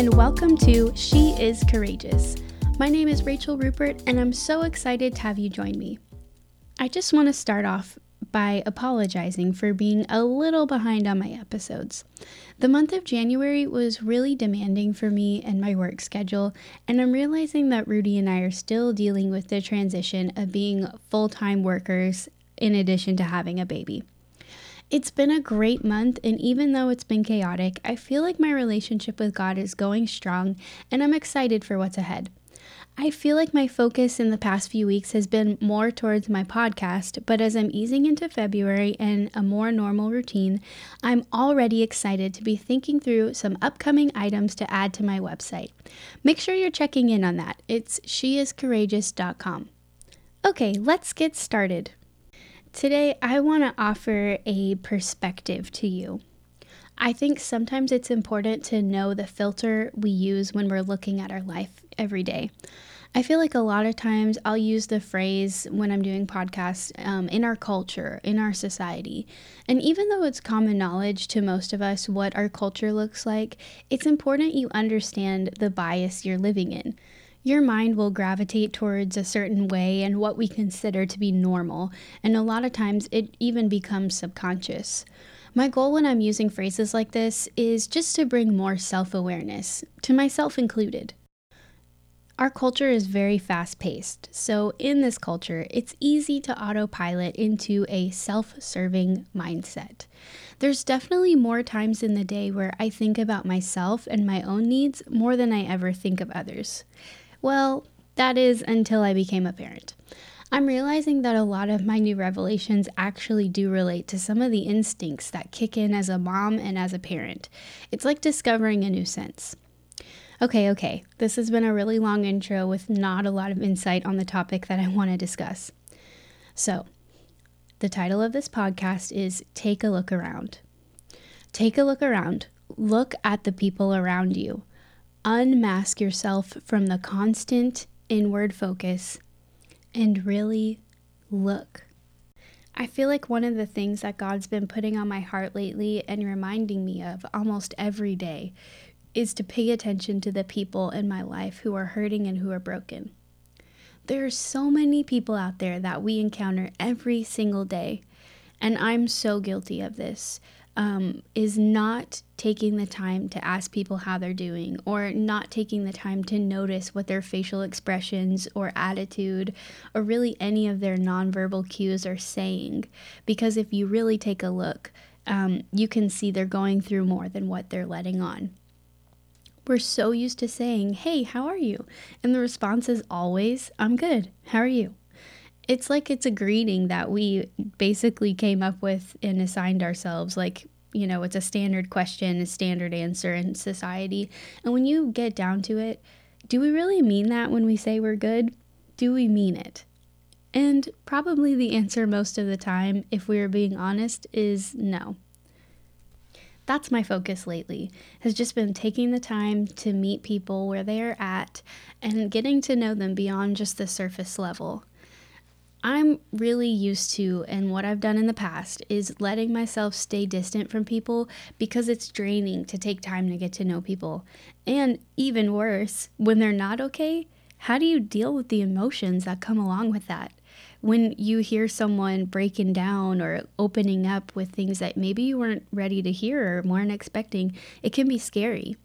and welcome to She is Courageous. My name is Rachel Rupert, and I'm so excited to have you join me. I just want to start off by apologizing for being a little behind on my episodes. The month of January was really demanding for me and my work schedule, and I'm realizing that Rudy and I are still dealing with the transition of being full time workers in addition to having a baby. It's been a great month, and even though it's been chaotic, I feel like my relationship with God is going strong, and I'm excited for what's ahead. I feel like my focus in the past few weeks has been more towards my podcast, but as I'm easing into February and a more normal routine, I'm already excited to be thinking through some upcoming items to add to my website. Make sure you're checking in on that. It's sheiscourageous.com. Okay, let's get started. Today, I want to offer a perspective to you. I think sometimes it's important to know the filter we use when we're looking at our life every day. I feel like a lot of times I'll use the phrase when I'm doing podcasts um, in our culture, in our society. And even though it's common knowledge to most of us what our culture looks like, it's important you understand the bias you're living in. Your mind will gravitate towards a certain way and what we consider to be normal, and a lot of times it even becomes subconscious. My goal when I'm using phrases like this is just to bring more self awareness, to myself included. Our culture is very fast paced, so in this culture, it's easy to autopilot into a self serving mindset. There's definitely more times in the day where I think about myself and my own needs more than I ever think of others. Well, that is until I became a parent. I'm realizing that a lot of my new revelations actually do relate to some of the instincts that kick in as a mom and as a parent. It's like discovering a new sense. Okay, okay, this has been a really long intro with not a lot of insight on the topic that I want to discuss. So, the title of this podcast is Take a Look Around. Take a look around. Look at the people around you. Unmask yourself from the constant inward focus and really look. I feel like one of the things that God's been putting on my heart lately and reminding me of almost every day is to pay attention to the people in my life who are hurting and who are broken. There are so many people out there that we encounter every single day, and I'm so guilty of this. Um, is not taking the time to ask people how they're doing, or not taking the time to notice what their facial expressions or attitude, or really any of their nonverbal cues are saying. Because if you really take a look, um, you can see they're going through more than what they're letting on. We're so used to saying, Hey, how are you? And the response is always, I'm good. How are you? It's like it's a greeting that we basically came up with and assigned ourselves. Like, you know, it's a standard question, a standard answer in society. And when you get down to it, do we really mean that when we say we're good? Do we mean it? And probably the answer most of the time, if we are being honest, is no that's my focus lately has just been taking the time to meet people where they are at and getting to know them beyond just the surface level i'm really used to and what i've done in the past is letting myself stay distant from people because it's draining to take time to get to know people and even worse when they're not okay how do you deal with the emotions that come along with that when you hear someone breaking down or opening up with things that maybe you weren't ready to hear or weren't expecting, it can be scary.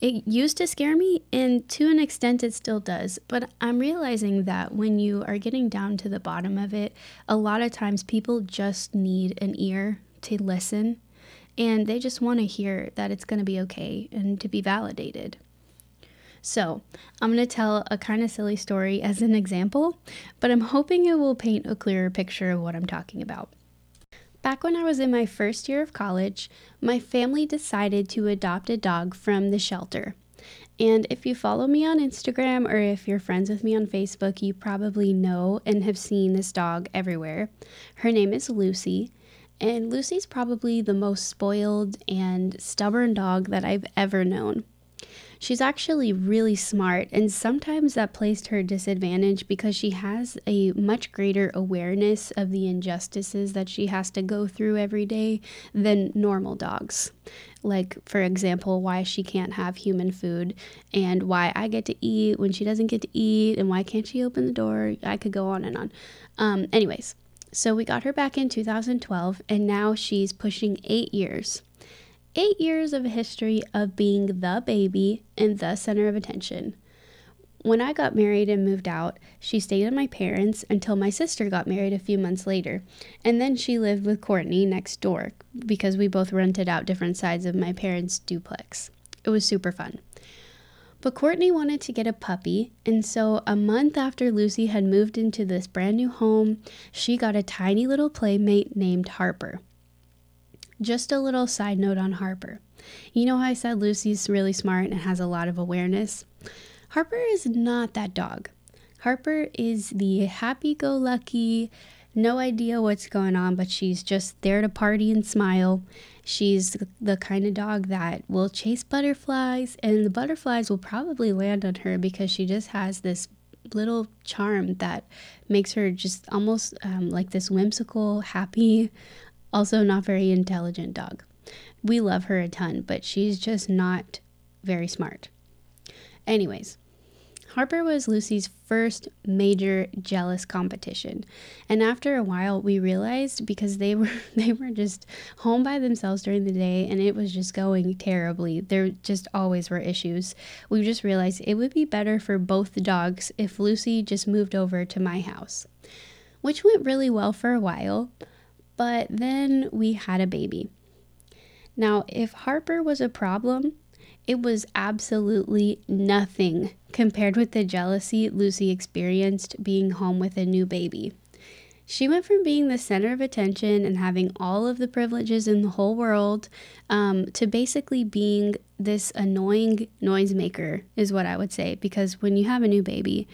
It used to scare me, and to an extent, it still does. But I'm realizing that when you are getting down to the bottom of it, a lot of times people just need an ear to listen, and they just want to hear that it's going to be okay and to be validated. So, I'm going to tell a kind of silly story as an example, but I'm hoping it will paint a clearer picture of what I'm talking about. Back when I was in my first year of college, my family decided to adopt a dog from the shelter. And if you follow me on Instagram or if you're friends with me on Facebook, you probably know and have seen this dog everywhere. Her name is Lucy, and Lucy's probably the most spoiled and stubborn dog that I've ever known. She's actually really smart, and sometimes that plays to her disadvantage because she has a much greater awareness of the injustices that she has to go through every day than normal dogs. Like, for example, why she can't have human food, and why I get to eat when she doesn't get to eat, and why can't she open the door? I could go on and on. Um, anyways, so we got her back in 2012, and now she's pushing eight years eight years of history of being the baby and the center of attention. When I got married and moved out, she stayed with my parents until my sister got married a few months later. And then she lived with Courtney next door because we both rented out different sides of my parents' duplex. It was super fun. But Courtney wanted to get a puppy, and so a month after Lucy had moved into this brand new home, she got a tiny little playmate named Harper. Just a little side note on Harper. You know how I said Lucy's really smart and has a lot of awareness? Harper is not that dog. Harper is the happy go lucky, no idea what's going on, but she's just there to party and smile. She's the kind of dog that will chase butterflies, and the butterflies will probably land on her because she just has this little charm that makes her just almost um, like this whimsical, happy, also, not very intelligent dog. We love her a ton, but she's just not very smart. Anyways, Harper was Lucy's first major jealous competition. And after a while we realized because they were they were just home by themselves during the day and it was just going terribly. There just always were issues. We just realized it would be better for both the dogs if Lucy just moved over to my house. Which went really well for a while. But then we had a baby. Now, if Harper was a problem, it was absolutely nothing compared with the jealousy Lucy experienced being home with a new baby. She went from being the center of attention and having all of the privileges in the whole world um, to basically being this annoying noisemaker, is what I would say. Because when you have a new baby,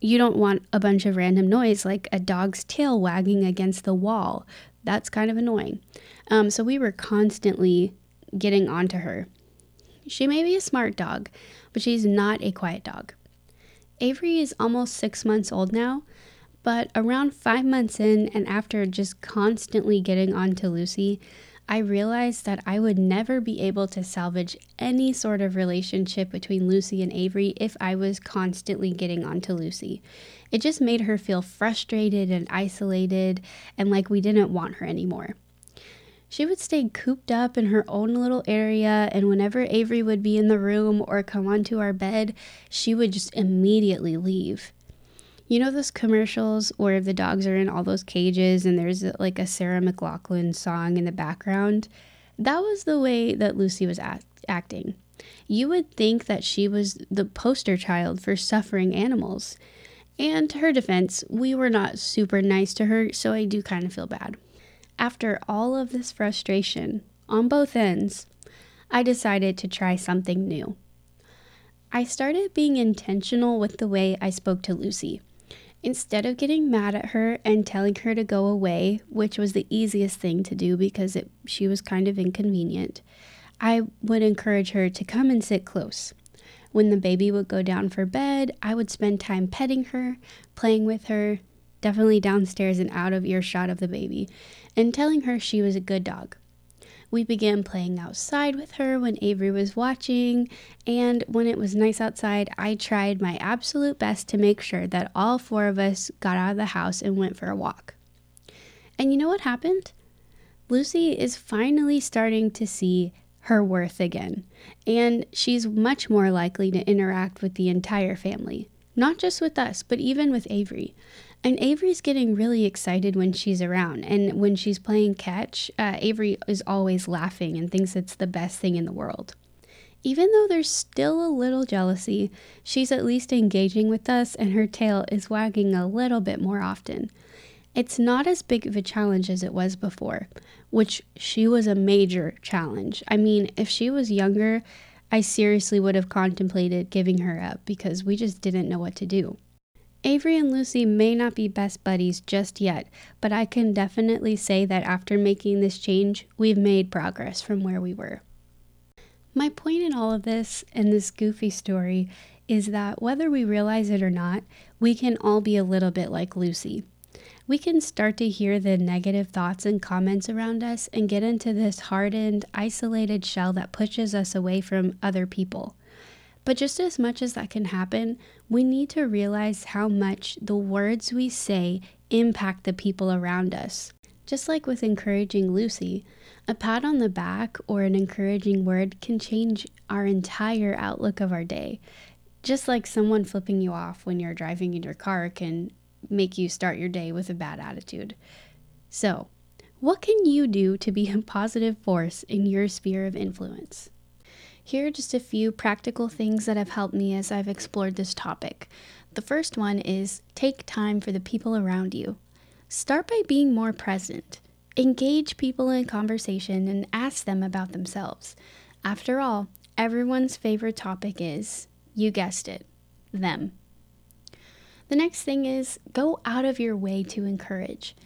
you don't want a bunch of random noise like a dog's tail wagging against the wall that's kind of annoying. Um, so we were constantly getting onto her. She may be a smart dog, but she's not a quiet dog. Avery is almost six months old now, but around five months in, and after just constantly getting onto Lucy, I realized that I would never be able to salvage any sort of relationship between Lucy and Avery if I was constantly getting onto Lucy. It just made her feel frustrated and isolated and like we didn't want her anymore. She would stay cooped up in her own little area, and whenever Avery would be in the room or come onto our bed, she would just immediately leave. You know those commercials where the dogs are in all those cages and there's like a Sarah McLachlan song in the background? That was the way that Lucy was act- acting. You would think that she was the poster child for suffering animals. And to her defense, we were not super nice to her, so I do kind of feel bad. After all of this frustration on both ends, I decided to try something new. I started being intentional with the way I spoke to Lucy. Instead of getting mad at her and telling her to go away, which was the easiest thing to do because it, she was kind of inconvenient, I would encourage her to come and sit close. When the baby would go down for bed, I would spend time petting her, playing with her, definitely downstairs and out of earshot of the baby, and telling her she was a good dog. We began playing outside with her when Avery was watching, and when it was nice outside, I tried my absolute best to make sure that all four of us got out of the house and went for a walk. And you know what happened? Lucy is finally starting to see her worth again, and she's much more likely to interact with the entire family, not just with us, but even with Avery. And Avery's getting really excited when she's around. And when she's playing catch, uh, Avery is always laughing and thinks it's the best thing in the world. Even though there's still a little jealousy, she's at least engaging with us and her tail is wagging a little bit more often. It's not as big of a challenge as it was before, which she was a major challenge. I mean, if she was younger, I seriously would have contemplated giving her up because we just didn't know what to do. Avery and Lucy may not be best buddies just yet, but I can definitely say that after making this change, we've made progress from where we were. My point in all of this and this goofy story is that whether we realize it or not, we can all be a little bit like Lucy. We can start to hear the negative thoughts and comments around us and get into this hardened, isolated shell that pushes us away from other people. But just as much as that can happen, we need to realize how much the words we say impact the people around us. Just like with encouraging Lucy, a pat on the back or an encouraging word can change our entire outlook of our day. Just like someone flipping you off when you're driving in your car can make you start your day with a bad attitude. So, what can you do to be a positive force in your sphere of influence? Here are just a few practical things that have helped me as I've explored this topic. The first one is take time for the people around you. Start by being more present. Engage people in conversation and ask them about themselves. After all, everyone's favorite topic is, you guessed it, them. The next thing is go out of your way to encourage.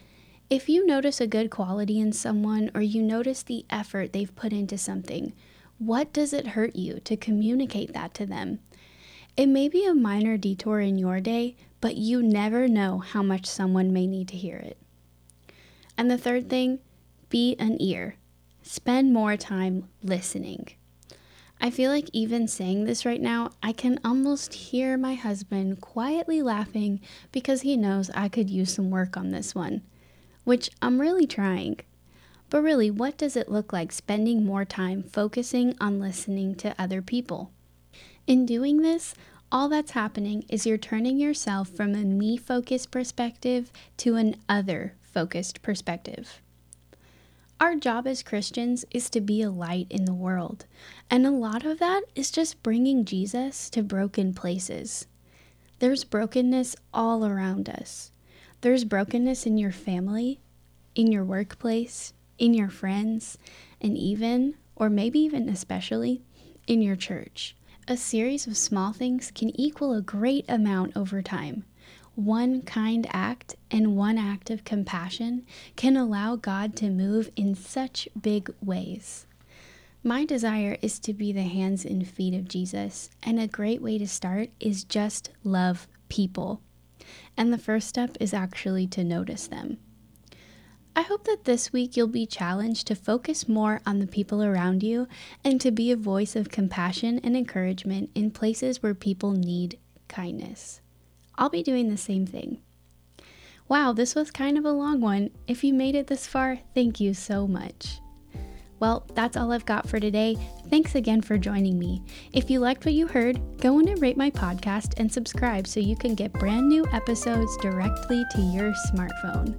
If you notice a good quality in someone or you notice the effort they've put into something, what does it hurt you to communicate that to them? It may be a minor detour in your day, but you never know how much someone may need to hear it. And the third thing, be an ear. Spend more time listening. I feel like even saying this right now, I can almost hear my husband quietly laughing because he knows I could use some work on this one, which I'm really trying. But really, what does it look like spending more time focusing on listening to other people? In doing this, all that's happening is you're turning yourself from a me focused perspective to an other focused perspective. Our job as Christians is to be a light in the world, and a lot of that is just bringing Jesus to broken places. There's brokenness all around us. There's brokenness in your family, in your workplace, in your friends, and even, or maybe even especially, in your church. A series of small things can equal a great amount over time. One kind act and one act of compassion can allow God to move in such big ways. My desire is to be the hands and feet of Jesus, and a great way to start is just love people. And the first step is actually to notice them. I hope that this week you'll be challenged to focus more on the people around you and to be a voice of compassion and encouragement in places where people need kindness. I'll be doing the same thing. Wow, this was kind of a long one. If you made it this far, thank you so much. Well, that's all I've got for today. Thanks again for joining me. If you liked what you heard, go in and rate my podcast and subscribe so you can get brand new episodes directly to your smartphone.